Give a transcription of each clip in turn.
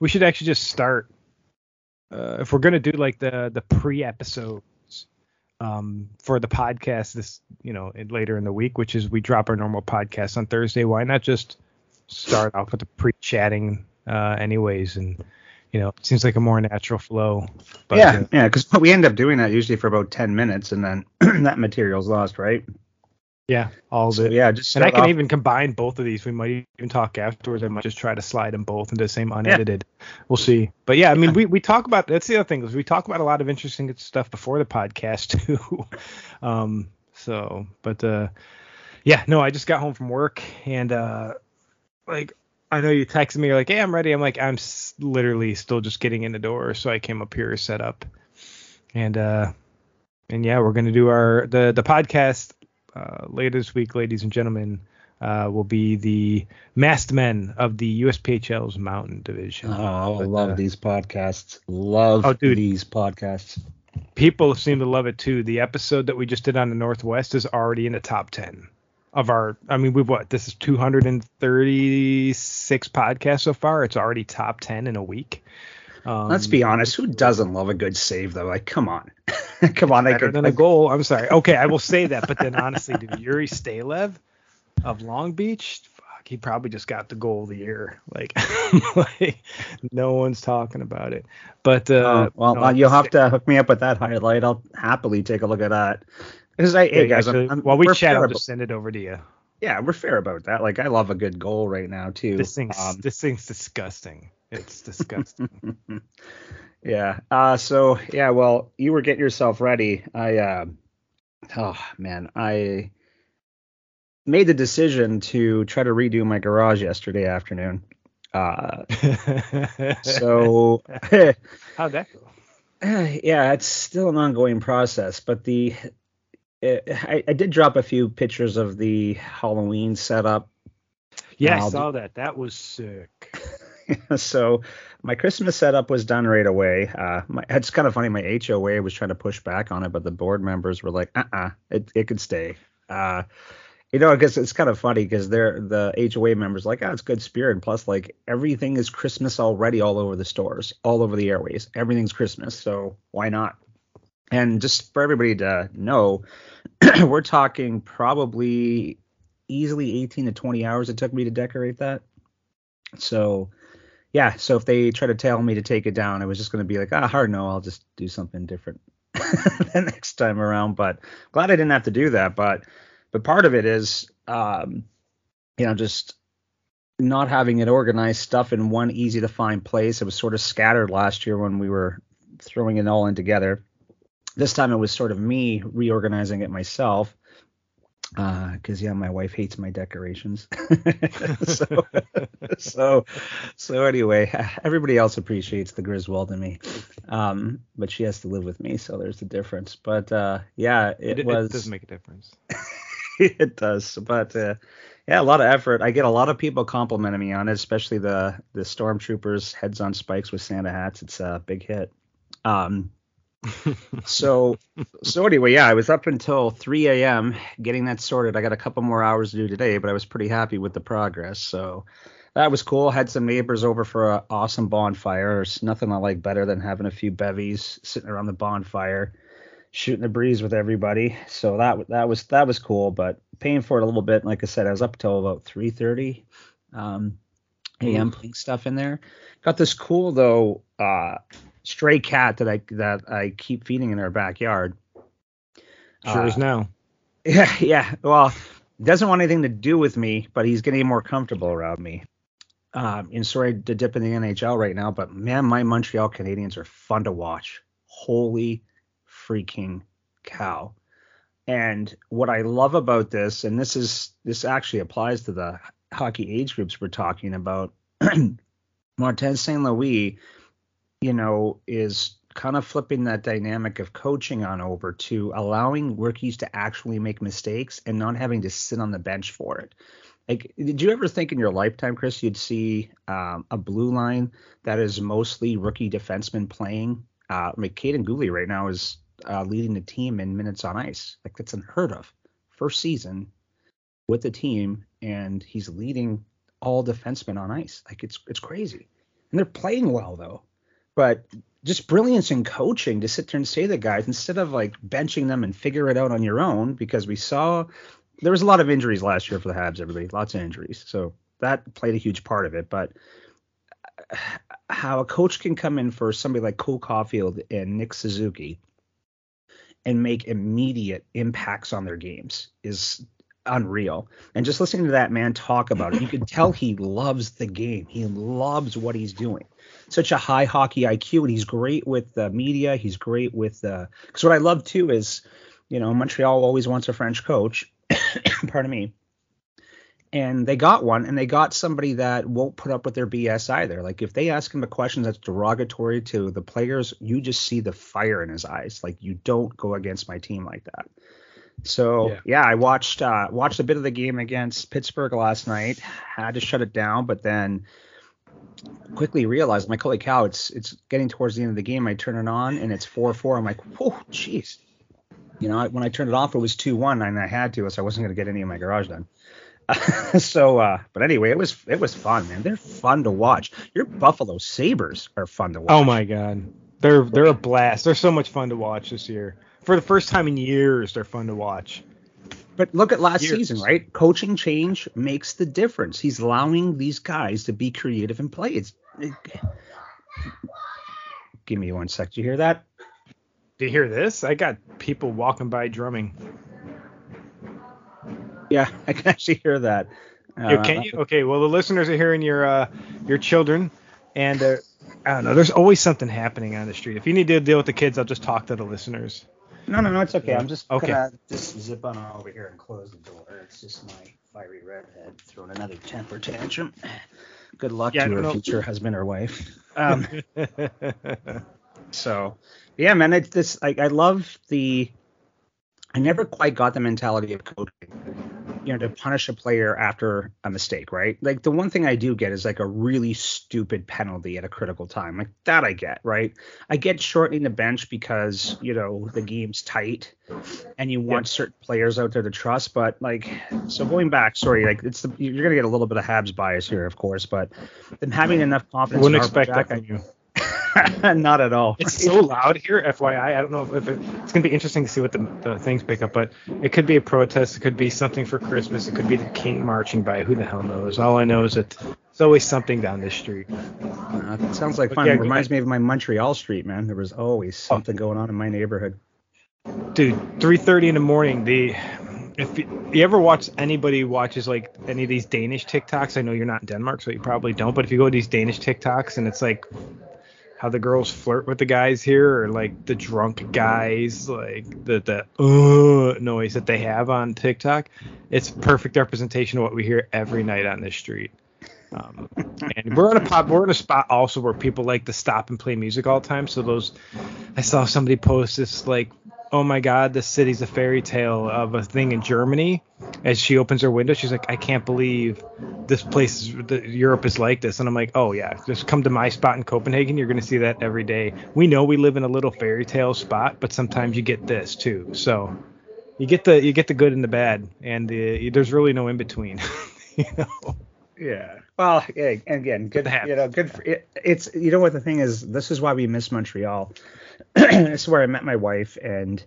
we should actually just start. Uh, if we're gonna do like the the pre-episodes um, for the podcast this you know later in the week, which is we drop our normal podcast on Thursday. Why not just start off with the pre-chatting uh, anyways and you know, it seems like a more natural flow. But, yeah, uh, yeah, because we end up doing that usually for about ten minutes, and then that material's lost, right? Yeah, all of so, it. Yeah, just and I can off. even combine both of these. We might even talk afterwards. I might just try to slide them both into the same unedited. Yeah. We'll see. But yeah, I mean, we, we talk about that's the other thing is we talk about a lot of interesting stuff before the podcast too. um, so, but uh, yeah, no, I just got home from work and uh, like I know you texted me, you're like, hey, I'm ready. I'm like, I'm s- literally still just getting in the door. So I came up here, set up, and uh, and yeah, we're gonna do our the the podcast uh, later this week, ladies and gentlemen. Uh, will be the masked men of the USPHL's Mountain Division. Oh, I love uh, these podcasts. Love oh, dude, these podcasts. People seem to love it too. The episode that we just did on the Northwest is already in the top ten of our I mean we've what this is 236 podcasts so far. It's already top 10 in a week. Um, Let's be honest, who doesn't love a good save though? Like come on. come on, better could, than a goal. I'm sorry. Okay, I will say that, but then honestly, dude, Yuri Stalev of Long Beach, fuck, he probably just got the goal of the year. Like, like no one's talking about it. But uh, oh, well, no, you'll have to hook me up with that highlight. I'll happily take a look at that. Because I, hey guys, I'm, while we chat, I'll just send it over to you. Yeah, we're fair about that. Like I love a good goal right now too. This thing's um, this thing's disgusting. It's disgusting. yeah. Uh. So yeah. Well, you were getting yourself ready. I. Uh, oh man, I made the decision to try to redo my garage yesterday afternoon. Uh. so. How'd that go? Yeah, it's still an ongoing process, but the I, I, did drop a few pictures of the Halloween setup. Yeah, I saw that. That was sick. so my Christmas setup was done right away. Uh, my, it's kind of funny. My HOA was trying to push back on it, but the board members were like, "Uh-uh, it, it could stay." Uh, you know, because it's kind of funny because they're the HOA members like, "Ah, oh, it's good spirit." Plus, like everything is Christmas already all over the stores, all over the airways. Everything's Christmas, so why not? And just for everybody to know, we're talking probably easily 18 to 20 hours it took me to decorate that. So, yeah. So if they try to tell me to take it down, I was just going to be like, ah, hard no, I'll just do something different the next time around. But glad I didn't have to do that. But but part of it is, um, you know, just not having it organized stuff in one easy to find place. It was sort of scattered last year when we were throwing it all in together this time it was sort of me reorganizing it myself because uh, yeah, my wife hates my decorations. so, so, so anyway, everybody else appreciates the Griswold in me, um, but she has to live with me, so there's the difference. But uh, yeah, it, it, was. It does make a difference. it does, but uh, yeah, a lot of effort. I get a lot of people complimenting me on it, especially the the stormtroopers heads on spikes with Santa hats. It's a big hit. Um, so so anyway, yeah, I was up until 3 a.m. getting that sorted. I got a couple more hours to do today, but I was pretty happy with the progress. So that was cool. Had some neighbors over for an awesome bonfire. There's nothing I like better than having a few bevies sitting around the bonfire, shooting the breeze with everybody. So that that was that was cool, but paying for it a little bit. Like I said, I was up till about 3:30 um, a.m. putting stuff in there. Got this cool though. Uh, stray cat that I that I keep feeding in our backyard. Sure uh, is now. Yeah, yeah. Well, doesn't want anything to do with me, but he's getting more comfortable around me. Um, and sorry to dip in the NHL right now, but man, my Montreal Canadiens are fun to watch. Holy freaking cow! And what I love about this, and this is this actually applies to the hockey age groups we're talking about. Martin St. Louis you know, is kind of flipping that dynamic of coaching on over to allowing rookies to actually make mistakes and not having to sit on the bench for it. Like, did you ever think in your lifetime, Chris, you'd see um, a blue line that is mostly rookie defensemen playing? Uh, like Kaiden Guhle right now is uh, leading the team in minutes on ice. Like that's unheard of. First season with the team, and he's leading all defensemen on ice. Like it's it's crazy. and they're playing well though. But just brilliance in coaching to sit there and say the guys instead of like benching them and figure it out on your own because we saw there was a lot of injuries last year for the Habs, everybody, lots of injuries. So that played a huge part of it. But uh, how a coach can come in for somebody like Cole Caufield and Nick Suzuki and make immediate impacts on their games is unreal. And just listening to that man talk about it, you can tell he loves the game. He loves what he's doing. Such a high hockey IQ, and he's great with the media. He's great with the. Because what I love too is, you know, Montreal always wants a French coach. Pardon me and they got one and they got somebody that won't put up with their BS either. Like if they ask him a question that's derogatory to the players, you just see the fire in his eyes. Like you don't go against my team like that. So yeah, yeah I watched uh, watched a bit of the game against Pittsburgh last night. Had to shut it down, but then quickly realized, my like, holy cow, it's it's getting towards the end of the game. I turn it on and it's four four. I'm like, oh jeez. You know, when I turned it off, it was two one, and I had to, so I wasn't going to get any of my garage done. so, uh, but anyway, it was it was fun, man. They're fun to watch. Your Buffalo Sabres are fun to watch. Oh my god, they're they're a blast. They're so much fun to watch this year. For the first time in years, they're fun to watch. But look at last years. season, right? Coaching change makes the difference. He's allowing these guys to be creative and play. It's it, give me one sec. Do you hear that? Do you hear this? I got people walking by drumming. Yeah, I can actually hear that. Uh, can you? Okay, well the listeners are hearing your uh, your children, and uh, I don't know. There's always something happening on the street. If you need to deal with the kids, I'll just talk to the listeners. No, no, no, it's okay. I'm just okay. gonna just zip on over here and close the door. It's just my fiery redhead throwing another temper tantrum. Good luck yeah, to her future husband or wife. Um, so, yeah, man, it's this. I, I love the I never quite got the mentality of coaching, you know, to punish a player after a mistake, right? Like the one thing I do get is like a really stupid penalty at a critical time. Like that I get, right? I get shortening the bench because, you know, the game's tight and you want certain players out there to trust, but like so going back, sorry, like it's the, you're going to get a little bit of Habs bias here, of course, but them having enough confidence wouldn't expect that from you. Not at all. It's so loud here, FYI. I don't know if it, it's going to be interesting to see what the, the, things pick up, but it could be a protest. It could be something for Christmas. It could be the king marching by. Who the hell knows? All I know is that it's always something down this street. Uh, it sounds like fun. Yeah, it reminds me of my Montreal street, man. There was always oh. something oh. going on in my neighborhood. Dude, 3:30 in the morning. The if you, you, ever watch anybody watches like any of these Danish TikToks, I know you're not in Denmark, so you probably don't. But if you go to these Danish TikToks and it's like how the girls flirt with the guys here, or like the drunk guys, like the the uh noise that they have on TikTok. It's perfect representation of what we hear every night on this street. Um, and we're in a pop, we're in a spot also where people like to stop and play music all the time. So those, I saw somebody post this like oh my god, the city's a fairy tale of a thing in Germany. As she opens her window, she's like, I can't believe this place, the, Europe is like this. And I'm like, oh yeah, just come to my spot in Copenhagen. You're gonna see that every day. We know we live in a little fairy tale spot, but sometimes you get this too. So you get the you get the good and the bad, and the, there's really no in between. you know. Yeah. Well, yeah, again, good. You know, good. For, it, it's you know what the thing is. This is why we miss Montreal this is where I met my wife, and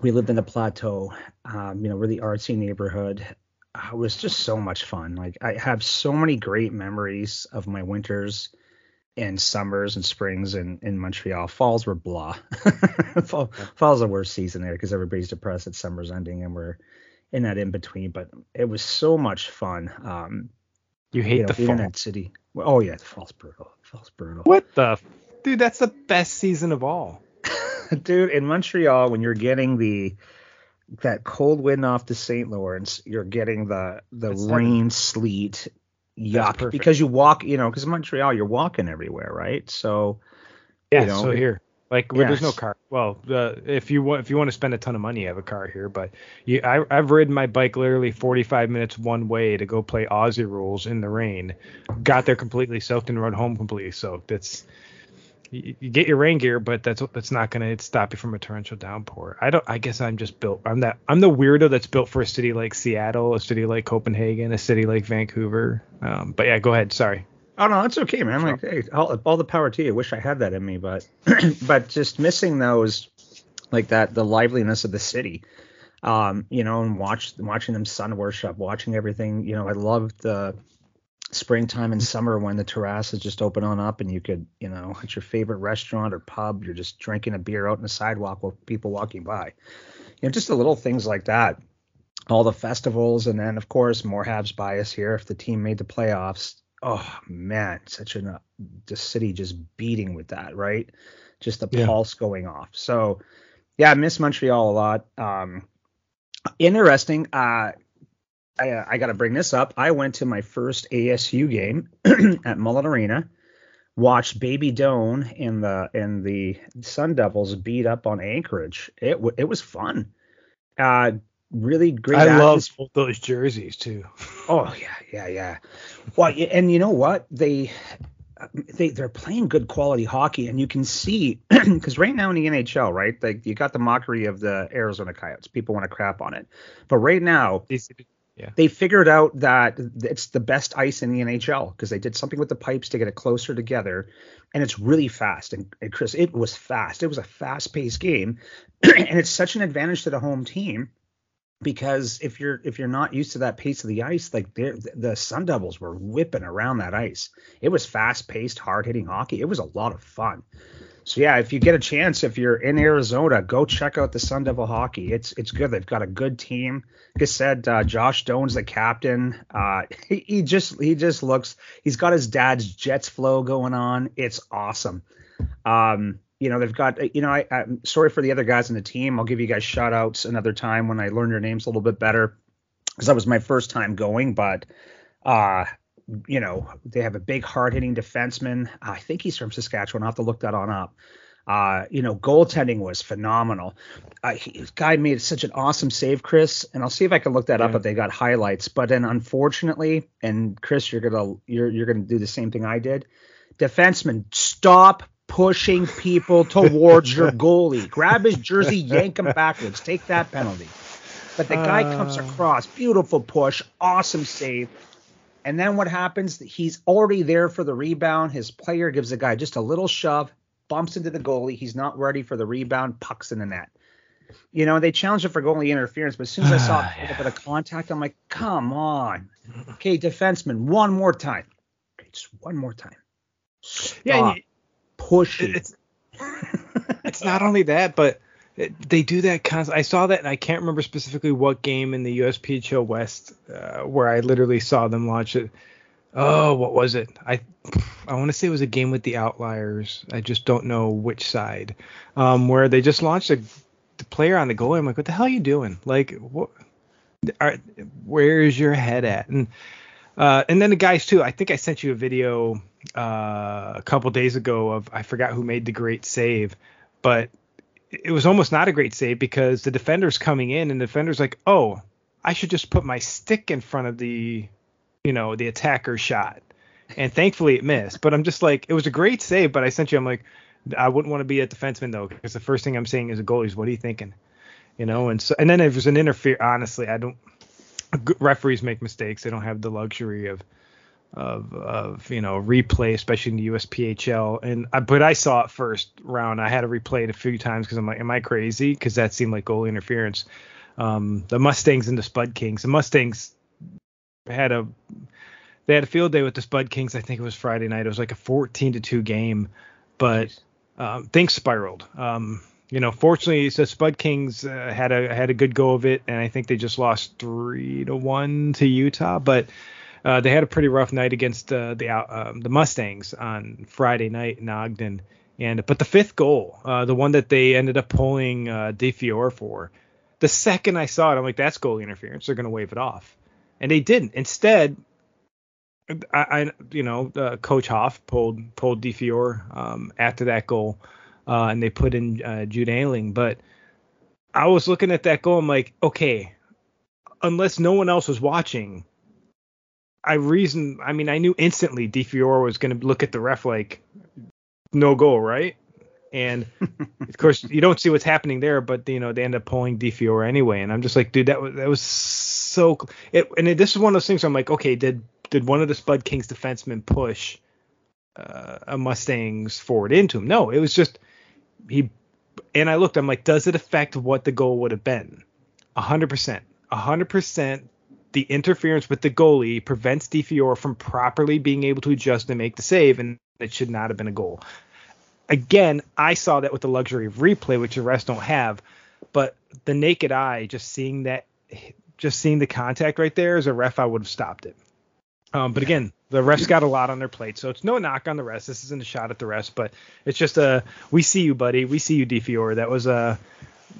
we lived in the plateau. Um, you know, really artsy neighborhood. Uh, it was just so much fun. Like I have so many great memories of my winters and summers and springs in, in Montreal. Falls were blah. Fall, fall's the worst season there because everybody's depressed that summer's ending and we're in that in between. But it was so much fun. Um, you hate you know, the fall. city. Oh yeah, the fall's brutal. Fall's brutal. What the Dude, that's the best season of all. Dude, in Montreal, when you're getting the that cold wind off the St. Lawrence, you're getting the the that's rain, sleet, yuck. Because you walk, you know, because Montreal, you're walking everywhere, right? So yeah, you know, so here. Like yes. there's no car. Well, uh, if you want if you want to spend a ton of money, you have a car here. But you, I, I've ridden my bike literally 45 minutes one way to go play Aussie rules in the rain. Got there completely soaked and rode home completely soaked. It's you, you get your rain gear, but that's that's not going to stop you from a torrential downpour. I don't. I guess I'm just built. I'm that. I'm the weirdo that's built for a city like Seattle, a city like Copenhagen, a city like Vancouver. Um, but yeah, go ahead. Sorry. Oh no, that's okay, man. Like, hey, all, all the power to you. I wish I had that in me, but but just missing those, like that, the liveliness of the city. Um, you know, and watch watching them sun worship, watching everything. You know, I love the springtime and summer when the terraces just open on up and you could, you know, at your favorite restaurant or pub. You're just drinking a beer out in the sidewalk with people walking by. You know, just the little things like that. All the festivals, and then of course more Habs bias here. If the team made the playoffs, oh man, such a the city just beating with that, right? Just the yeah. pulse going off. So yeah, I miss Montreal a lot. Um, interesting. Uh, I, uh, I got to bring this up. I went to my first ASU game at Mullet Arena, watched Baby Doan and the and the Sun Devils beat up on Anchorage. It w- it was fun. Uh, really great. I love those jerseys too. oh yeah, yeah, yeah. Well, and you know what? They they they're playing good quality hockey, and you can see because right now in the NHL, right, like you got the mockery of the Arizona Coyotes. People want to crap on it, but right now. Yeah. They figured out that it's the best ice in the NHL because they did something with the pipes to get it closer together, and it's really fast. And, and Chris, it was fast. It was a fast-paced game, and it's such an advantage to the home team because if you're if you're not used to that pace of the ice, like the Sun Devils were whipping around that ice. It was fast paced, hard hitting hockey. It was a lot of fun. So yeah, if you get a chance, if you're in Arizona, go check out the Sun Devil hockey. It's it's good. They've got a good team. Like I said, uh, Josh Doan's the captain. Uh, he, he just he just looks. He's got his dad's Jets flow going on. It's awesome. Um, you know, they've got, you know, I, I'm sorry for the other guys in the team. I'll give you guys shout outs another time when I learn your names a little bit better because that was my first time going. But, uh, you know, they have a big hard hitting defenseman. I think he's from Saskatchewan. I'll have to look that on up. Uh, you know, goaltending was phenomenal. Uh, he, guy made such an awesome save, Chris, and I'll see if I can look that yeah. up if they got highlights. But then, unfortunately, and Chris, you're gonna you're you're gonna do the same thing I did. Defenseman, stop pushing people towards your goalie. Grab his jersey, yank him backwards, take that penalty. But the guy uh, comes across, beautiful push, awesome save. And then what happens? He's already there for the rebound. His player gives the guy just a little shove, bumps into the goalie. He's not ready for the rebound, pucks in the net. You know, they challenged him for goalie interference, but as soon as I saw ah, a bit of contact, I'm like, come on. Okay, defenseman, one more time. Okay, just one more time. Stop. Yeah, pushing. It's, it's not only that, but it, they do that. I saw that, and I can't remember specifically what game in the USPHL West uh, where I literally saw them launch it. Oh, what was it? I I want to say it was a game with the Outliers. I just don't know which side. Um, where they just launched a the player on the goal. I'm like, what the hell are you doing? Like, what? Are, where is your head at? And uh, and then the guys too. I think I sent you a video uh, a couple days ago of I forgot who made the great save, but it was almost not a great save because the defender's coming in and the defender's like, oh, I should just put my stick in front of the, you know, the attacker shot. And thankfully it missed. But I'm just like, it was a great save, but I sent you, I'm like, I wouldn't want to be a defenseman though, because the first thing I'm saying is a goalie is what are you thinking? You know, and so and then if was an interfere, honestly, I don't. Referees make mistakes. They don't have the luxury of of of you know replay, especially in the USPHL. And I, but I saw it first round. I had to replay it a few times because I'm like, am I crazy? Because that seemed like goalie interference. Um, the Mustangs and the Spud Kings. The Mustangs had a they had a field day with the Spud Kings. I think it was Friday night. It was like a 14 to two game, but um, things spiraled. Um, you know, fortunately, the Spud Kings uh, had a had a good go of it, and I think they just lost three to one to Utah, but uh, they had a pretty rough night against uh, the um, the Mustangs on Friday night in Ogden. And but the fifth goal, uh, the one that they ended up pulling uh, for, the second I saw it, I'm like, that's goal interference. They're gonna wave it off, and they didn't. Instead, I, I you know, uh, Coach Hoff pulled pulled DeFiore um, after that goal, uh, and they put in uh, Jude Ailing. But I was looking at that goal, I'm like, okay, unless no one else was watching, I reason. I mean, I knew instantly DiFiore was going to look at the ref like, no goal, right? And of course, you don't see what's happening there, but you know they end up pulling DiFiore anyway. And I'm just like, dude, that was that was so. It, and it, this is one of those things. I'm like, okay, did did one of the Spud Kings defensemen push uh, a Mustang's forward into him? No, it was just he. And I looked. I'm like, does it affect what the goal would have been? 100%. 100% the interference with the goalie prevents DiFiore from properly being able to adjust and make the save, and it should not have been a goal. Again, I saw that with the luxury of replay, which the rest don't have. But the naked eye, just seeing that, just seeing the contact right there, as a ref, I would have stopped it. Um, but again, the refs got a lot on their plate, so it's no knock on the rest. This isn't a shot at the rest, but it's just a we see you, buddy. We see you, DiFiore. That was a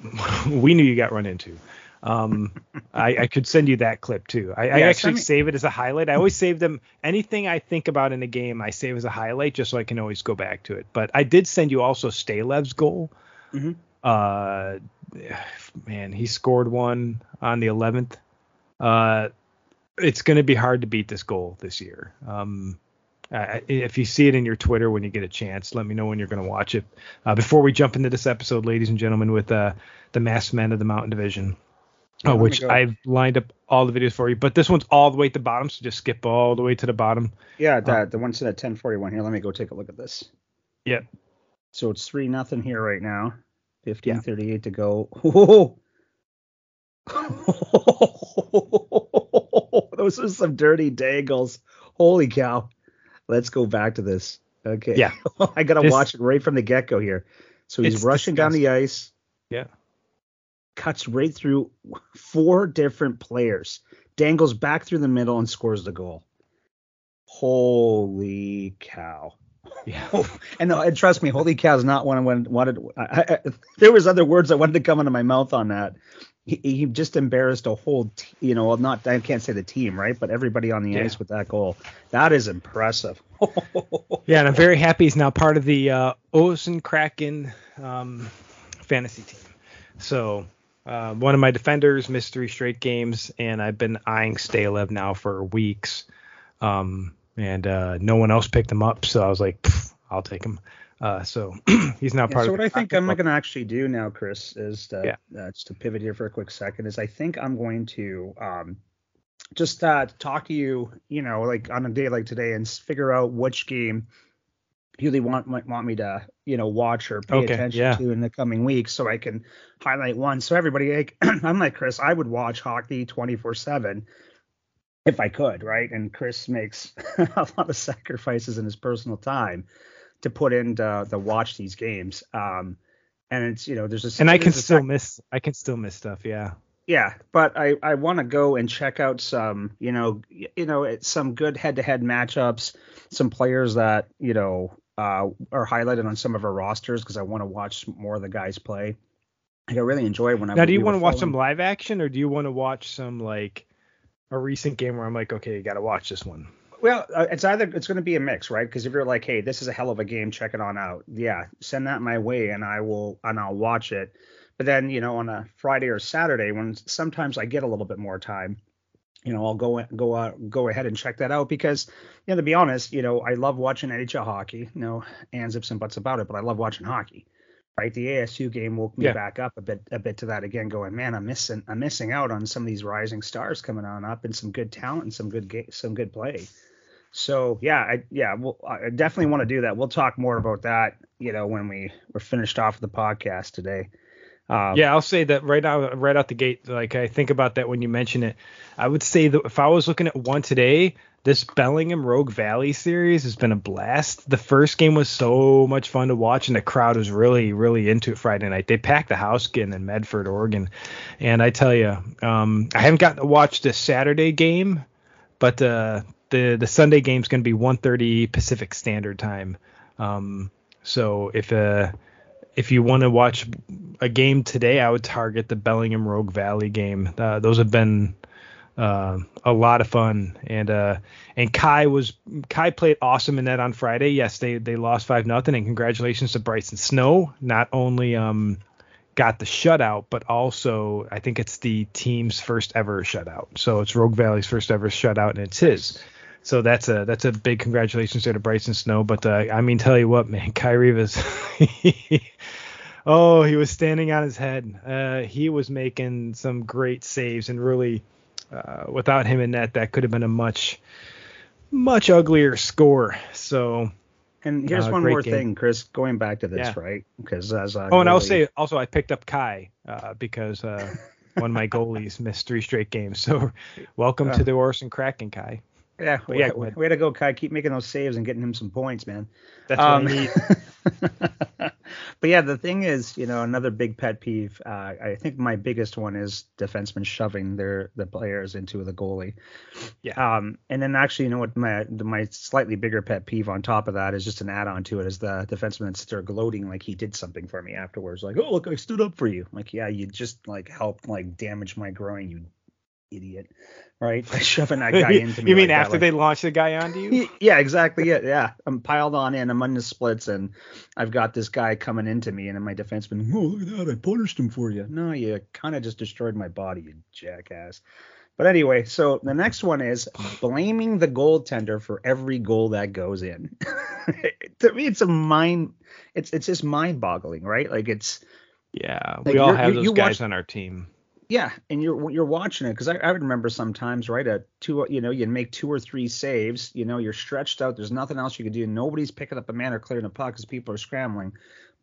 we knew you got run into. Um, I, I, could send you that clip too. I, yeah, I actually me- save it as a highlight. I always save them. Anything I think about in a game, I save as a highlight just so I can always go back to it. But I did send you also Staylev's goal. Mm-hmm. Uh, man, he scored one on the 11th. Uh, it's going to be hard to beat this goal this year. Um, if you see it in your Twitter when you get a chance, let me know when you're going to watch it. Uh, before we jump into this episode, ladies and gentlemen, with uh, the masked men of the Mountain Division, yeah, which I've lined up all the videos for you, but this one's all the way at the bottom, so just skip all the way to the bottom. Yeah, the, uh, the one's at 1041 here. Let me go take a look at this. Yep. So it's three nothing here right now. 1538 yeah. to go. Those are some dirty dangles. Holy cow. Let's go back to this. Okay. Yeah. I got to watch it right from the get go here. So he's rushing disgusting. down the ice. Yeah. Cuts right through four different players, dangles back through the middle, and scores the goal. Holy cow. Yeah. and, and trust me, holy cow is not one I wanted. I, I, there was other words I wanted to come into my mouth on that he, he just embarrassed a whole, t- you know, not I can't say the team, right, but everybody on the yeah. ice with that goal. That is impressive. yeah, and I'm very happy he's now part of the uh, Osen Kraken um, fantasy team. So uh, one of my defenders missed three straight games, and I've been eyeing Stalev now for weeks. Um, and uh, no one else picked him up, so I was like, I'll take him. Uh, so he's now part yeah, so of. So what I think I'm going to actually do now, Chris, is to, yeah. uh, just to pivot here for a quick second, is I think I'm going to um, just uh, talk to you, you know, like on a day like today, and figure out which game you really want might want me to, you know, watch or pay okay, attention yeah. to in the coming weeks, so I can highlight one. So everybody, like, I'm like Chris, I would watch hockey 24 seven if I could, right? And Chris makes a lot of sacrifices in his personal time to put in to, to watch these games. Um, and it's you know there's a and I can still sec- miss I can still miss stuff. Yeah. Yeah, but I, I want to go and check out some you know you know some good head to head matchups, some players that you know uh, are highlighted on some of our rosters because I want to watch more of the guys play. Like I really enjoy when I now. Do you want to watch some live action or do you want to watch some like a recent game where I'm like, okay, you got to watch this one? Well, uh, it's either it's going to be a mix, right? Because if you're like, hey, this is a hell of a game, check it on out. Yeah, send that my way, and I will and I'll watch it. But then, you know, on a Friday or Saturday, when sometimes I get a little bit more time, you know, I'll go go out, go ahead and check that out because, you know, to be honest, you know, I love watching NHL hockey. You know, ands ifs and buts about it, but I love watching hockey. Right, the ASU game woke me yeah. back up a bit, a bit to that again. Going, man, I'm missing, I'm missing out on some of these rising stars coming on up and some good talent and some good, ga- some good play. So yeah, I yeah, well, I definitely want to do that. We'll talk more about that, you know, when we we're finished off the podcast today. Um, yeah, I'll say that right out right out the gate. Like I think about that when you mention it. I would say that if I was looking at one today, this Bellingham Rogue Valley series has been a blast. The first game was so much fun to watch, and the crowd was really, really into it Friday night. They packed the house again in Medford, Oregon, and I tell you, um, I haven't gotten to watch the Saturday game, but uh, the the Sunday game's going to be 1:30 Pacific Standard Time. Um, so if uh if you want to watch a game today, I would target the Bellingham Rogue Valley game. Uh, those have been uh, a lot of fun, and uh, and Kai was Kai played awesome in that on Friday. Yes, they they lost five nothing, and congratulations to Bryson Snow. Not only um got the shutout, but also I think it's the team's first ever shutout. So it's Rogue Valley's first ever shutout, and it's his. So that's a that's a big congratulations there to Bryson Snow. But uh, I mean, tell you what, man, Kyrie was. oh, he was standing on his head. Uh, he was making some great saves, and really, uh, without him in net, that could have been a much, much uglier score. So, And here's Uh, one more game. thing, Chris. Going back to this, Yeah. right? Because as a Oh, and I'll say also I picked up Kai uh, because uh, one of my goalies missed three straight games. So welcome to the Orson Kraken, Kai. Yeah, way, yeah, way to go, Kai. Keep making those saves and getting him some points, man. That's Um, what I need. but yeah, the thing is, you know, another big pet peeve. Uh, I think my biggest one is defensemen shoving their the players into the goalie. Yeah. Um, and then actually, you know what, my my slightly bigger pet peeve on top of that is just an add-on to it is the defenseman that sits there gloating like he did something for me afterwards, like, oh look, I stood up for you. Like, yeah, you just like helped like damage my groin, you idiot, right? By shoving that guy you into me. you mean like that, after like- they launched the guy onto you? Yeah, exactly. Yeah, yeah. I'm piled on in. I'm on the splits, and I've got this guy coming into me, and then my defenseman, oh look at that, I punished him for you. No, you kind of just destroyed my body, you jackass. But anyway, so the next one is blaming the goaltender for every goal that goes in. to me, it's a mind. It's it's just mind-boggling, right? Like it's Yeah, Like, we all have you- those you guys watch- on our team. Yeah, and you're you're watching it because I, I remember sometimes right at two you know you make two or three saves you know you're stretched out there's nothing else you can do nobody's picking up a man or clearing a puck because people are scrambling.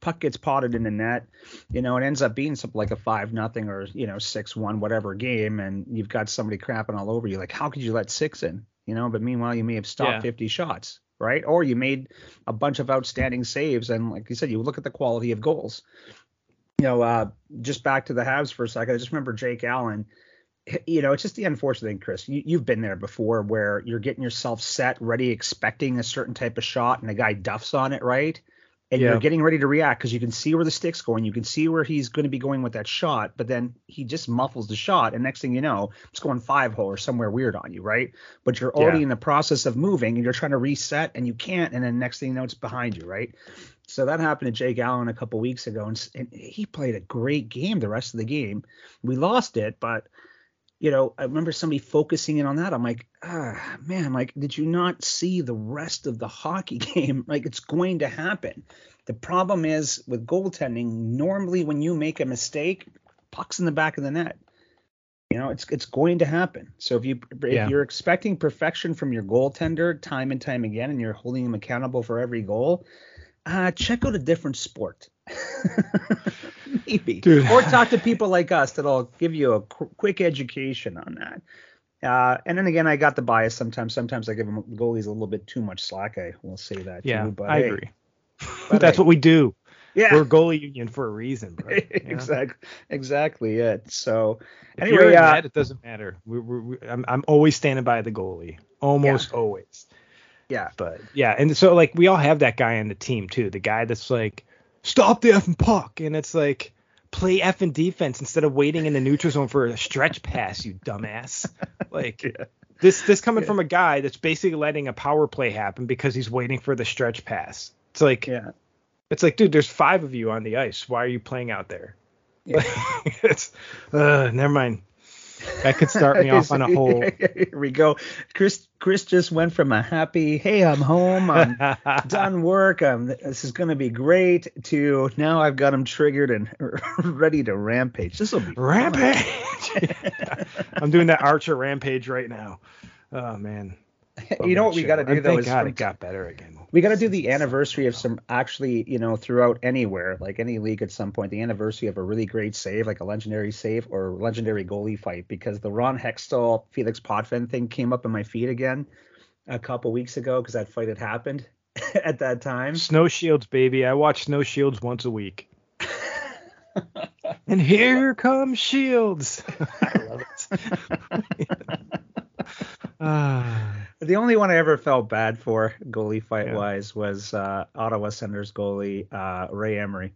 Puck gets potted in the net you know it ends up being something like a five nothing or you know six one whatever game and you've got somebody crapping all over you like how could you let six in you know? But meanwhile you may have stopped Yeah. 50 shots right? Or you made a bunch of outstanding saves and like you said you look at the quality of goals you know, uh, just back to the Habs for a second. I just remember Jake Allen. You know, it's just the unfortunate thing, Chris. You, you've been there before, where you're getting yourself set, ready, expecting a certain type of shot, and the guy duffs on it, right? And Yeah. you're getting ready to react because you can see where the stick's going, you can see where he's going to be going with that shot, but then he just muffles the shot, and next thing you know, it's going five hole or somewhere weird on you, right? But you're already Yeah. in the process of moving, and you're trying to reset, and you can't, and then next thing you know, it's behind you, right? So that happened to Jake Allen a couple weeks ago, and, and he played a great game the rest of the game. We lost it, but you know, I remember somebody focusing in on that. I'm like, ah, man, like, did you not see the rest of the hockey game? Like, it's going to happen. The problem is with goaltending. Normally, when you make a mistake, pucks in the back of the net. You know, it's it's going to happen. So if you if Yeah. you're expecting perfection from your goaltender time and time again, and you're holding him accountable for every goal, uh, check out a different sport. Maybe. Dude. Or talk to people like us that'll give you a qu- quick education on that. Uh, and then again, I got the bias sometimes. Sometimes I give them goalies a little bit too much slack. I will say that Yeah, too. But I hey, agree. but That's hey. what we do. Yeah. We're goalie union for a reason, bro. know? exactly. Exactly it. So If anyway, uh, net, it doesn't matter. We, we, we, I'm, I'm always standing by the goalie, almost always. Yeah. But yeah, and so like we all have that guy on the team too, the guy that's like, stop the effing puck, and it's like, play effing defense instead of waiting in the neutral zone for a stretch pass, you dumbass. Like Yeah. this, this coming Yeah. from a guy that's basically letting a power play happen because he's waiting for the stretch pass. It's like, Yeah. it's like, dude, there's five of you on the ice. Why are you playing out there? Yeah. it's, uh, never mind. That could start me off on a whole. Here we go. Chris Chris just went from a happy, hey, I'm home, I'm done work, um, this is gonna be great, to now I've got him triggered and ready to rampage. This will be. Rampage. I'm doing that Archer Rampage right now. Oh man. you know what we got to do And though is God from- it got better again. we got to do the anniversary of some actually, you know, throughout anywhere, like any league at some point, the anniversary of a really great save, like a legendary save or legendary goalie fight, because the Ron Hextall Felix Potvin thing came up in my feed again a couple weeks ago because that fight had happened at that time. Snow Shields, baby. I watch Snow Shields once a week. and here comes Shields. I love it. Ah. The only one I ever felt bad for goalie fight Yeah. wise was uh, Ottawa Senators goalie uh, Ray Emery.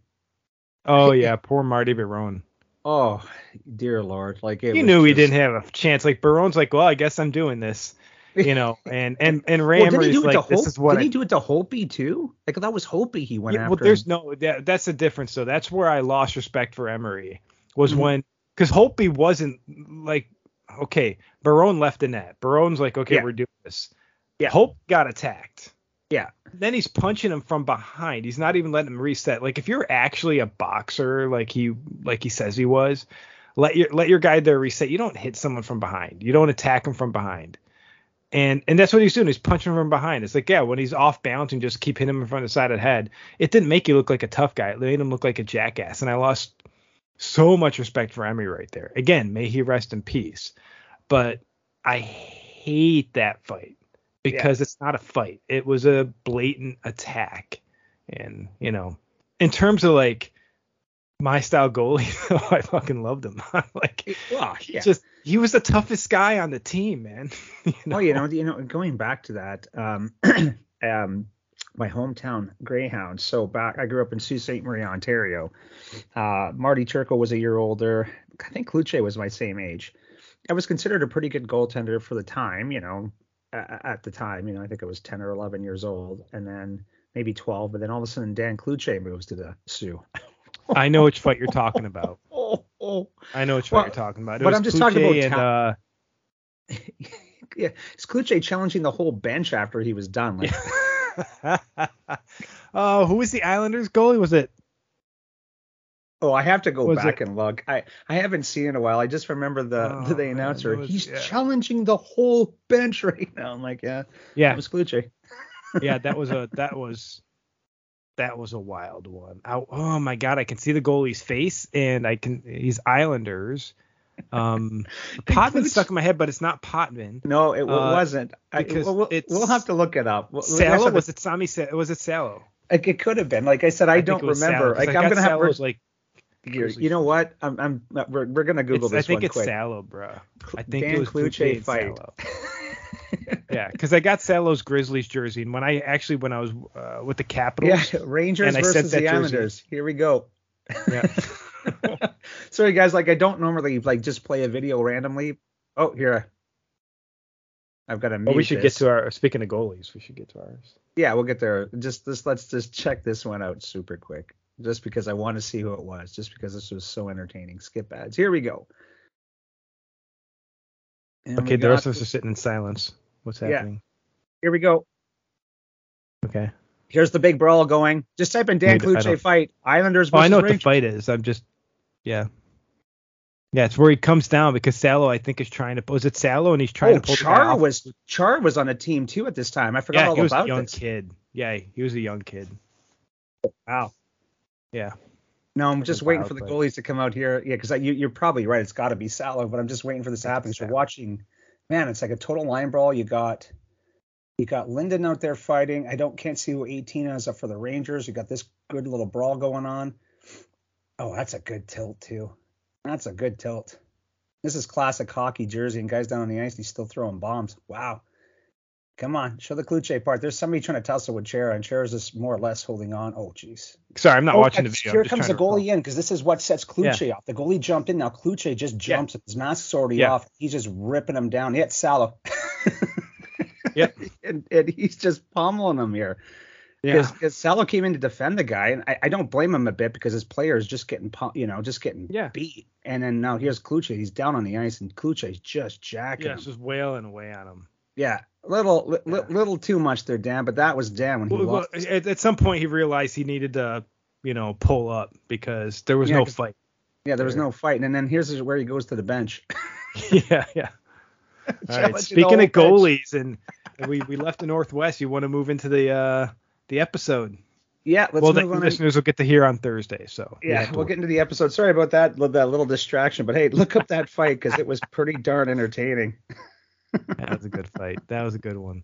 oh yeah, poor Marty Biron. Oh dear lord, like it He knew he didn't have a chance. Like Biron's like, well, I guess I'm doing this. You know, and and and Ray Well, did he Emery's do it like, to this Hope? is what Did I he do it to Holtby too? Like that was Holtby he went Yeah, after. well, there's him. no that, that's the difference. So that's where I lost respect for Emery was Mhm. when because Holtby wasn't like okay, Biron left the net. Biron's like okay, Yeah. we're doing this. Yeah. Holtby got attacked. Yeah. Then he's punching him from behind. He's not even letting him reset. Like if you're actually a boxer, like he like he says he was, let your let your guy there reset. You don't hit someone from behind. You don't attack him from behind. And and that's what he's doing. He's punching from behind. It's like, yeah, when he's off balance and just keep hitting him in front of the side of the head, it didn't make you look like a tough guy. It made him look like a jackass. And I lost so much respect for Emery right there. Again, may he rest in peace. But I hate that fight because yeah. it's not a fight. It was a blatant attack. And, you know, in terms of like my style goalie, I fucking loved him. like, well, yeah. just he was the toughest guy on the team, man. you know? Oh, you know, you know, going back to that, um, um, my hometown Greyhound. So back, I grew up in Sault Ste. Marie, Ontario. Uh, Marty Turco was a year older. I think Cloutier was my same age. I was considered a pretty good goaltender for the time, you know, at the time, you know, I think I was 10 or 11 years old, and then maybe 12, but then all of a sudden Dan Cloutier moves to the Soo. I know which fight you're talking about. oh, oh. I know which well, fight you're talking about. It but I'm just talking about and, ta- uh, yeah, it's Cloutier challenging the whole bench after he was done. Like, oh, who was the Islanders goalie? Was it? Oh, I have to go back it? and look. I I haven't seen in a while. I just remember the oh, the announcer. Was, He's yeah. challenging the whole bench right now. I'm like, yeah, yeah, it was Cloutier. yeah, that was a that was that was a wild one. I, oh my god, I can see the goalie's face, and I can he's Islanders. Um, Potvin stuck in my head, but it's not Potvin. No, it, uh, wasn't. Because I, we'll, we'll, have to look it up. We'll, Salo was it Sami? Was it Salo? Like it could have been. Like I said, I, I don't remember. Like I'm gonna have like. You know what? I'm, I'm we're, we're gonna Google it's, this. I think one it's quick. Salo, bro. I think Dan it was Cloutier fight. yeah, because I got Salo's Grizzlies jersey, and when I actually when I was uh, with the Capitals, yeah, Rangers versus the Islanders. Jersey. Here we go. Yeah. Sorry guys, like I don't normally like just play a video randomly. Oh, here. I've got a. Oh, we should this. get to our. Speaking of goalies, we should get to ours. Yeah, we'll get there. Just this. Let's just check this one out super quick, just because I want to see who it was, just because this was so entertaining. Skip ads. Here we go. And okay, the rest of us are sitting in silence. What's happening? Yeah. Here we go. Okay. Here's the big brawl going. Just type in Dan Cloutier fight. Islanders versus Oh, I know what Rangers. the fight is. I'm just, yeah. Yeah, it's where he comes down because Salo, I think, is trying to. Was it Salo and he's trying oh, to pull Char was Char was on a team too at this time. I forgot yeah, all he was about a young this. kid. Yeah, he was a young kid. Wow. Yeah. No, I'm just waiting for the goalies to come out here. Yeah, because you, are probably right. It's got to be Salo, but I'm just waiting for this to happen. So watching man, it's like a total line brawl. You got you got Linden out there fighting. I don't can't see who 18 is up for the Rangers. You got this good little brawl going on. Oh, that's a good tilt too. That's a good tilt. This is classic hockey jersey, and guys down on the ice, he's still throwing bombs. Wow. Come on, show the Cloutier part. There's somebody trying to tussle with Chara, and Chara's just more or less holding on. Oh, jeez. Sorry, I'm not oh, watching the video. Here comes the goalie in because this is what sets Cloutier yeah. off. The goalie jumped in. Now Cloutier just jumps. Yeah. His mask's already yeah. off. He's just ripping him down. He hit Salo. yep. and, and, he's just pummeling him here. Yeah. Because Salo came in to defend the guy, and I, I, don't blame him a bit because his player is just getting, you know, just getting yeah. beat. And then now here's Cloutier. He's down on the ice, and Cloutier's just jacking yeah, him. just wailing away on him. Yeah, little li, yeah. little too much there, Dan. But that was Dan when he well, lost. At, at, some point, he realized he needed to, you know, pull up because there was yeah, no fight. Yeah, there was no fight, and then here's where he goes to the bench. yeah, yeah. All right. Speaking of goalies, and we we left the Northwest. You want to move into the uh the episode? Yeah, let's well, move the on. listeners will get to hear on Thursday. So yeah, we'll get into the episode. Sorry about that, that little distraction, but hey, look up that fight because it was pretty darn entertaining that was a good fight. That was a good one.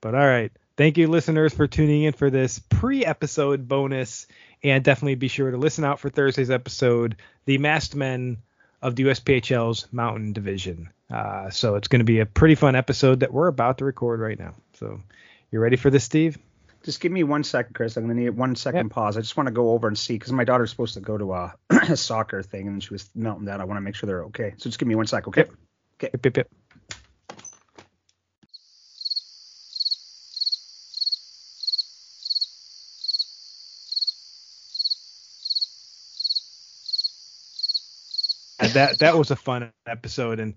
But all right. Thank you, listeners, for tuning in for this pre episode bonus. And definitely be sure to listen out for Thursday's episode, The Masked Men of the USPHL's Mountain Division. Uh, so it's going to be a pretty fun episode that we're about to record right now. So you ready for this, Steve? Just give me one second, Chris. I'm going to need one second yep. pause. I just want to go over and see because my daughter's supposed to go to a, a, soccer thing and she was melting down. I want to make sure they're okay. So just give me one sec, okay? Yep. Okay. Yep, yep, yep. that that was a fun episode. And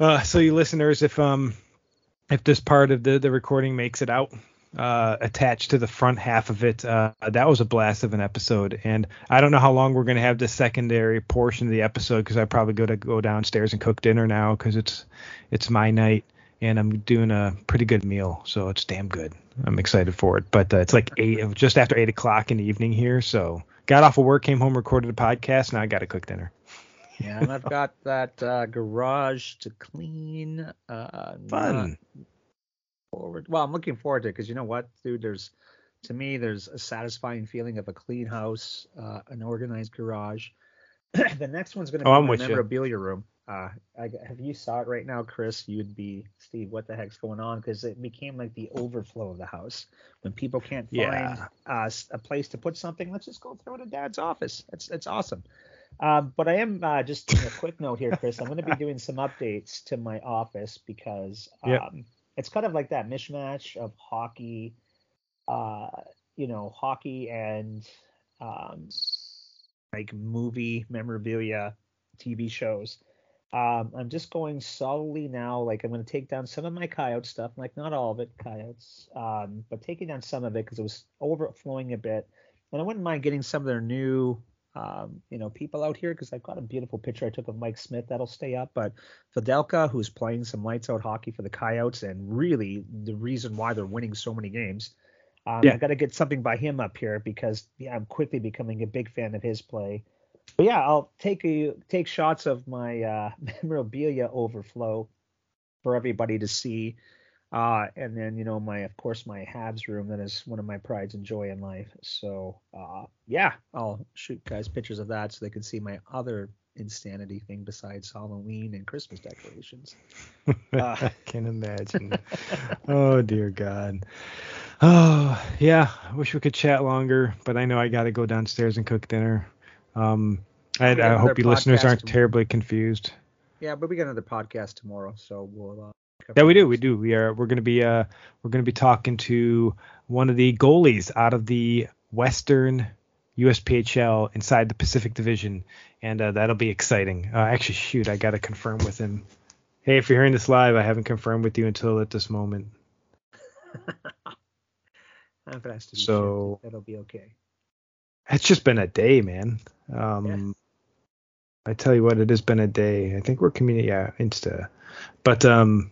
uh, so you listeners, if um if this part of the the recording makes it out uh, attached to the front half of it. Uh, that was a blast of an episode, and I don't know how long we're gonna have the secondary portion of the episode because I probably go to go downstairs and cook dinner now because it's it's my night. and I'm doing a pretty good meal, so it's damn good. I'm excited for it. But uh, it's like eight, just after eight o'clock in the evening here, so got off of work, came home, recorded a podcast. Now I got to cook dinner. yeah, and I've got that uh, garage to clean. Uh, Fun. Forward. Well, I'm looking forward to it because you know what, dude? There's to me, there's a satisfying feeling of a clean house, uh, an organized garage. the next one's going to be oh, my memorabilia room. Uh, I, have you saw it right now, Chris? You'd be Steve. What the heck's going on? Because it became like the overflow of the house. When people can't find yeah. uh, a place to put something, let's just go throw it in Dad's office. That's that's awesome. Um, but I am uh, just a quick note here, Chris. I'm going to be doing some updates to my office because um, yep. It's kind of like that mishmash of hockey, uh, you know, hockey and um, like movie memorabilia, TV shows. Um, I'm just going solely now. Like I'm going to take down some of my coyote stuff, like not all of it, coyotes, um, but taking down some of it because it was overflowing a bit. And I wouldn't mind getting some of their new, um, you know, people out here because I've got a beautiful picture I took of Mike Smith that'll stay up. But Vejmelka, who's playing some lights out hockey for the coyotes, and really the reason why they're winning so many games. Um, yeah. I got to get something by him up here because yeah, I'm quickly becoming a big fan of his play. But yeah, I'll take a, take shots of my uh, memorabilia overflow for everybody to see. Uh, and then you know my of course my Habs room that is one of my prides and joy in life. So uh, yeah, I'll shoot guys pictures of that so they can see my other insanity thing besides Halloween and Christmas decorations. Uh, I can imagine. oh dear God. Oh yeah, I wish we could chat longer, but I know I got to go downstairs and cook dinner. Um, I, I hope you listeners aren't tomorrow. terribly confused. Yeah, but we got another podcast tomorrow, so we'll. Uh, yeah, we do. We do. We are. We're gonna be. Uh, we're gonna be talking to one of the goalies out of the Western USPHL inside the Pacific Division, and uh, that'll be exciting. Uh, actually, shoot, I gotta confirm with him. Hey, if you're hearing this live, I haven't confirmed with you until at this moment. so that'll be okay. It's just been a day, man. Um, yeah. I tell you what, it has been a day. I think we're community, yeah, Insta, but um,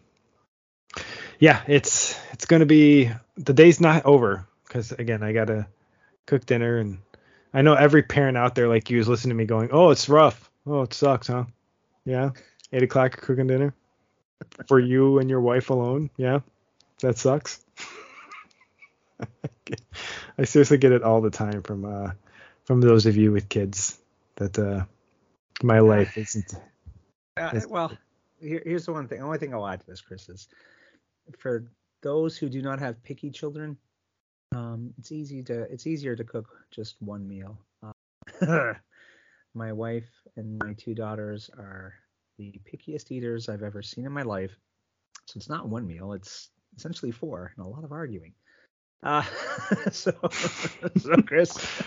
yeah, it's it's gonna be the day's not over because again, I gotta cook dinner and I know every parent out there like you is listening to me going, oh, it's rough, oh, it sucks, huh? Yeah, eight o'clock cooking dinner for you and your wife alone. Yeah, that sucks. I seriously get it all the time from uh from those of you with kids that uh my life isn't. Uh, well, here, here's the one thing. The only thing I'll add to this, Chris, is for those who do not have picky children, um, it's easy to it's easier to cook just one meal. Uh, my wife and my two daughters are the pickiest eaters I've ever seen in my life. So it's not one meal; it's essentially four, and a lot of arguing. Uh, so, so Chris.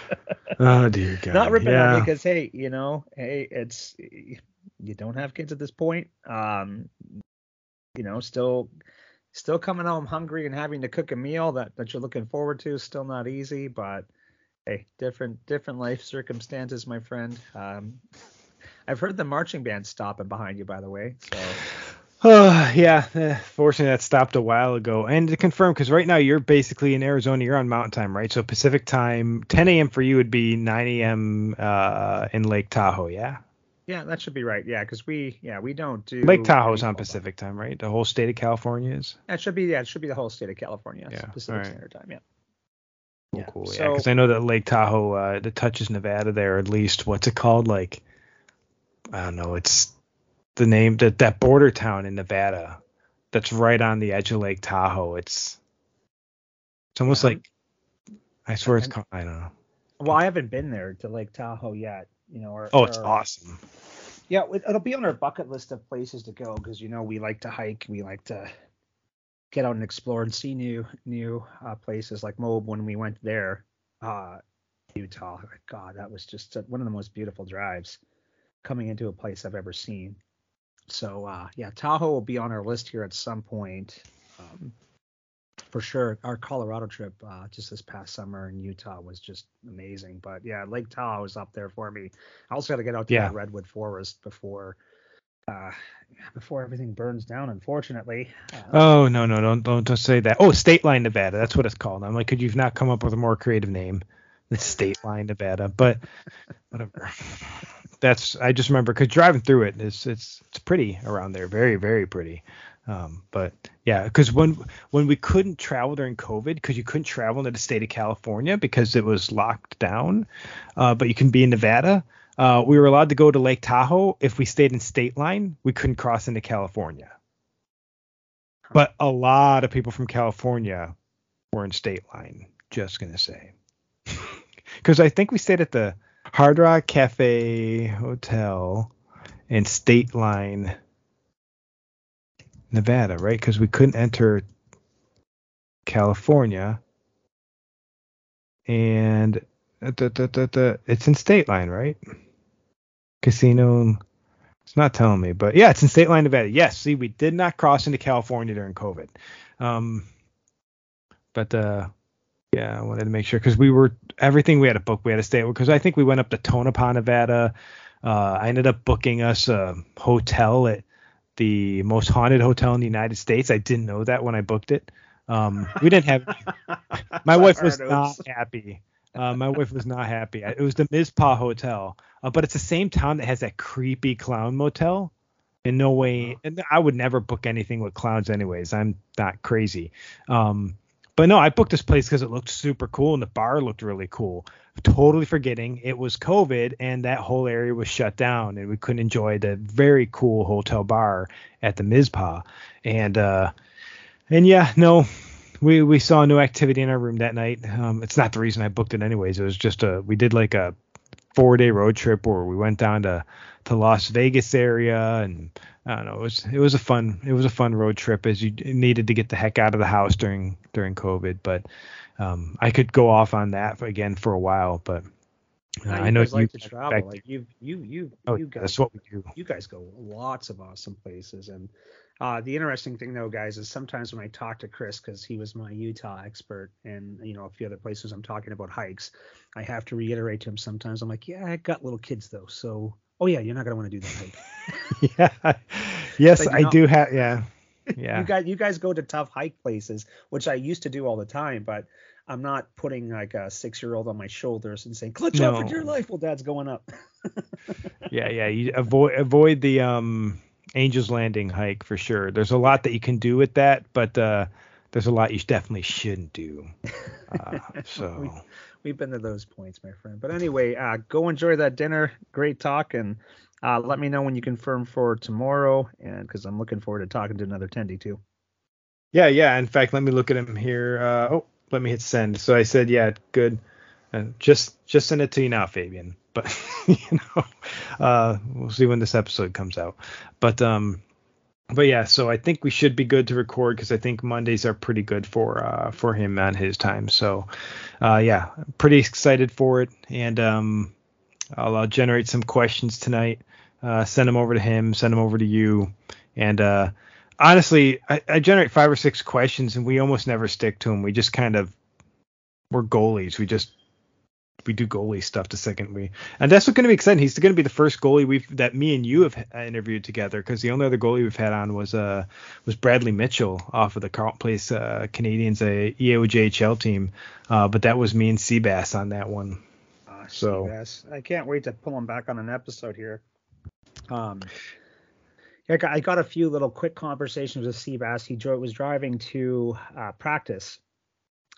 oh dear God. Not ripping yeah. on you because hey, you know, hey, it's you don't have kids at this point. Um, you know, still still coming home hungry and having to cook a meal that that you're looking forward to is still not easy, but hey, different different life circumstances, my friend. Um, I've heard the marching band stopping behind you, by the way. So. Oh yeah, eh, fortunately that stopped a while ago. And to confirm, because right now you're basically in Arizona, you're on Mountain Time, right? So Pacific Time, 10 a.m. for you would be 9 a.m. Uh, in Lake Tahoe, yeah. Yeah, that should be right. Yeah, because we yeah we don't do Lake Tahoe's on Pacific Time, right? The whole state of California is. That should be yeah, it should be the whole state of California. Yeah, Pacific right. Standard Time. Yeah. Cool, yeah. cool. So, yeah, because I know that Lake Tahoe, uh, that touches Nevada there, at least. What's it called? Like, I don't know. It's the name that that border town in Nevada that's right on the edge of Lake Tahoe. It's it's almost like I swear it's called, I don't know. Well, I haven't been there to Lake Tahoe yet, you know. Or, oh, it's or, awesome. Yeah, it'll be on our bucket list of places to go because you know we like to hike, we like to get out and explore and see new new uh, places like Moab when we went there, uh, Utah. God, that was just one of the most beautiful drives coming into a place I've ever seen. So uh, yeah, Tahoe will be on our list here at some point. Um, for sure, our Colorado trip uh, just this past summer in Utah was just amazing. But yeah, Lake Tahoe is up there for me. I also got to get out to yeah. that redwood forest before uh, before everything burns down, unfortunately. Uh, oh no no don't don't don't say that. Oh, State Line Nevada, that's what it's called. I'm like, could you not come up with a more creative name? The State Line Nevada, but whatever. That's I just remember because driving through it, it's it's it's pretty around there, very very pretty. Um, but yeah, because when when we couldn't travel during COVID, because you couldn't travel into the state of California because it was locked down, uh, but you can be in Nevada. Uh, we were allowed to go to Lake Tahoe if we stayed in state line. We couldn't cross into California. But a lot of people from California were in state line. Just gonna say, because I think we stayed at the Hard Rock Cafe Hotel in State Line, Nevada, right? Because we couldn't enter California. And it's in State Line, right? Casino. It's not telling me, but yeah, it's in State Line, Nevada. Yes, see, we did not cross into California during COVID. Um, but uh, yeah, I wanted to make sure because we were everything we had to book. We had to stay because I think we went up to Tonopah, Nevada. Uh, I ended up booking us a hotel at the most haunted hotel in the United States. I didn't know that when I booked it. Um, we didn't have. my wife was not happy. Uh, my wife was not happy. It was the Mizpah Hotel, uh, but it's the same town that has that creepy clown motel. In no way, and I would never book anything with clowns, anyways. I'm not crazy. Um, but no, I booked this place because it looked super cool and the bar looked really cool. Totally forgetting it was COVID and that whole area was shut down and we couldn't enjoy the very cool hotel bar at the Mizpah. And uh, and yeah, no, we we saw no activity in our room that night. Um, it's not the reason I booked it anyways. It was just a we did like a four day road trip where we went down to to Las Vegas area and I don't know. It was it was a fun it was a fun road trip as you needed to get the heck out of the house during during COVID. But um, I could go off on that again for a while, but uh, I know you like to travel. Like you you you oh, you guys. That's what we do. You guys go lots of awesome places, and uh, the interesting thing though, guys, is sometimes when I talk to Chris, because he was my Utah expert, and you know a few other places I'm talking about hikes, I have to reiterate to him sometimes. I'm like, yeah, I got little kids though, so oh yeah, you're not gonna want to do that hike. yeah. Yes, I do have. Yeah. Yeah. you guys, you guys go to tough hike places, which I used to do all the time, but I'm not putting like a six year old on my shoulders and saying, "Clutch no. up for your life." while Dad's going up. yeah, yeah. You avoid avoid the um Angels Landing hike for sure. There's a lot that you can do with that, but uh, there's a lot you definitely shouldn't do. Uh, so we've been to those points, my friend. But anyway, uh, go enjoy that dinner. Great talk, and uh, let me know when you confirm for tomorrow, and because I'm looking forward to talking to another Tendy too. Yeah, yeah. In fact, let me look at him here. Uh, oh, let me hit send. So I said, yeah, good. Just just send it to you now, Fabian. But you know, uh, we'll see when this episode comes out. But um, but yeah, so I think we should be good to record because I think Mondays are pretty good for uh, for him at his time. So uh, yeah, pretty excited for it, and um, I'll, I'll generate some questions tonight. Uh, send them over to him, send them over to you, and uh, honestly, I, I generate five or six questions, and we almost never stick to them. We just kind of we're goalies. We just we do goalie stuff the second we and that's what's going to be exciting he's going to be the first goalie we've that me and you have interviewed together because the only other goalie we've had on was uh was bradley mitchell off of the carleton place uh canadians a eojhl team uh but that was me and seabass on that one uh, so Seabass. i can't wait to pull him back on an episode here um I got, I got a few little quick conversations with Seabass. He was driving to uh, practice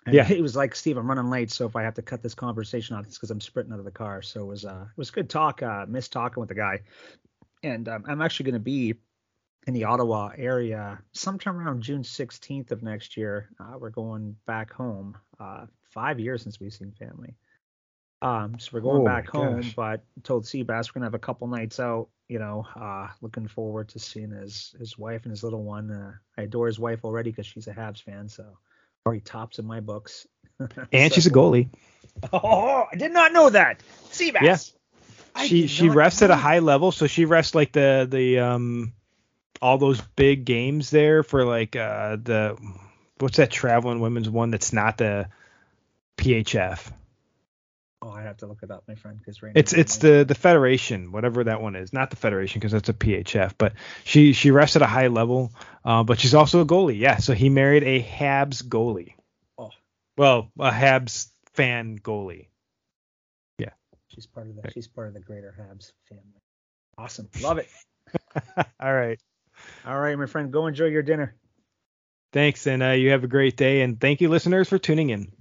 and yeah, he was like, Steve, I'm running late, so if I have to cut this conversation off, it's because I'm sprinting out of the car. So it was uh, it was good talk. Uh, missed talking with the guy, and um, I'm actually going to be in the Ottawa area sometime around June 16th of next year. Uh, we're going back home. Uh, five years since we've seen family. Um, so we're going oh, back home, gosh. but told Seabass we're gonna have a couple nights out. You know, uh, looking forward to seeing his his wife and his little one. Uh, I adore his wife already because she's a Habs fan. So already tops in my books. and so, she's a goalie. Oh, I did not know that. Seabass. Yeah. she she refs at a high level, so she refs like the the um all those big games there for like uh the what's that traveling women's one that's not the PHF. Oh, I have to look it up, my friend, because It's it's the the Federation, whatever that one is. Not the Federation because that's a PHF, but she she rests at a high level. Uh, but she's also a goalie. Yeah, so he married a Habs goalie. Oh. Well, a Habs fan goalie. Yeah, she's part of the she's part of the greater Habs family. Awesome, love it. All right. All right, my friend, go enjoy your dinner. Thanks, and uh, you have a great day. And thank you, listeners, for tuning in.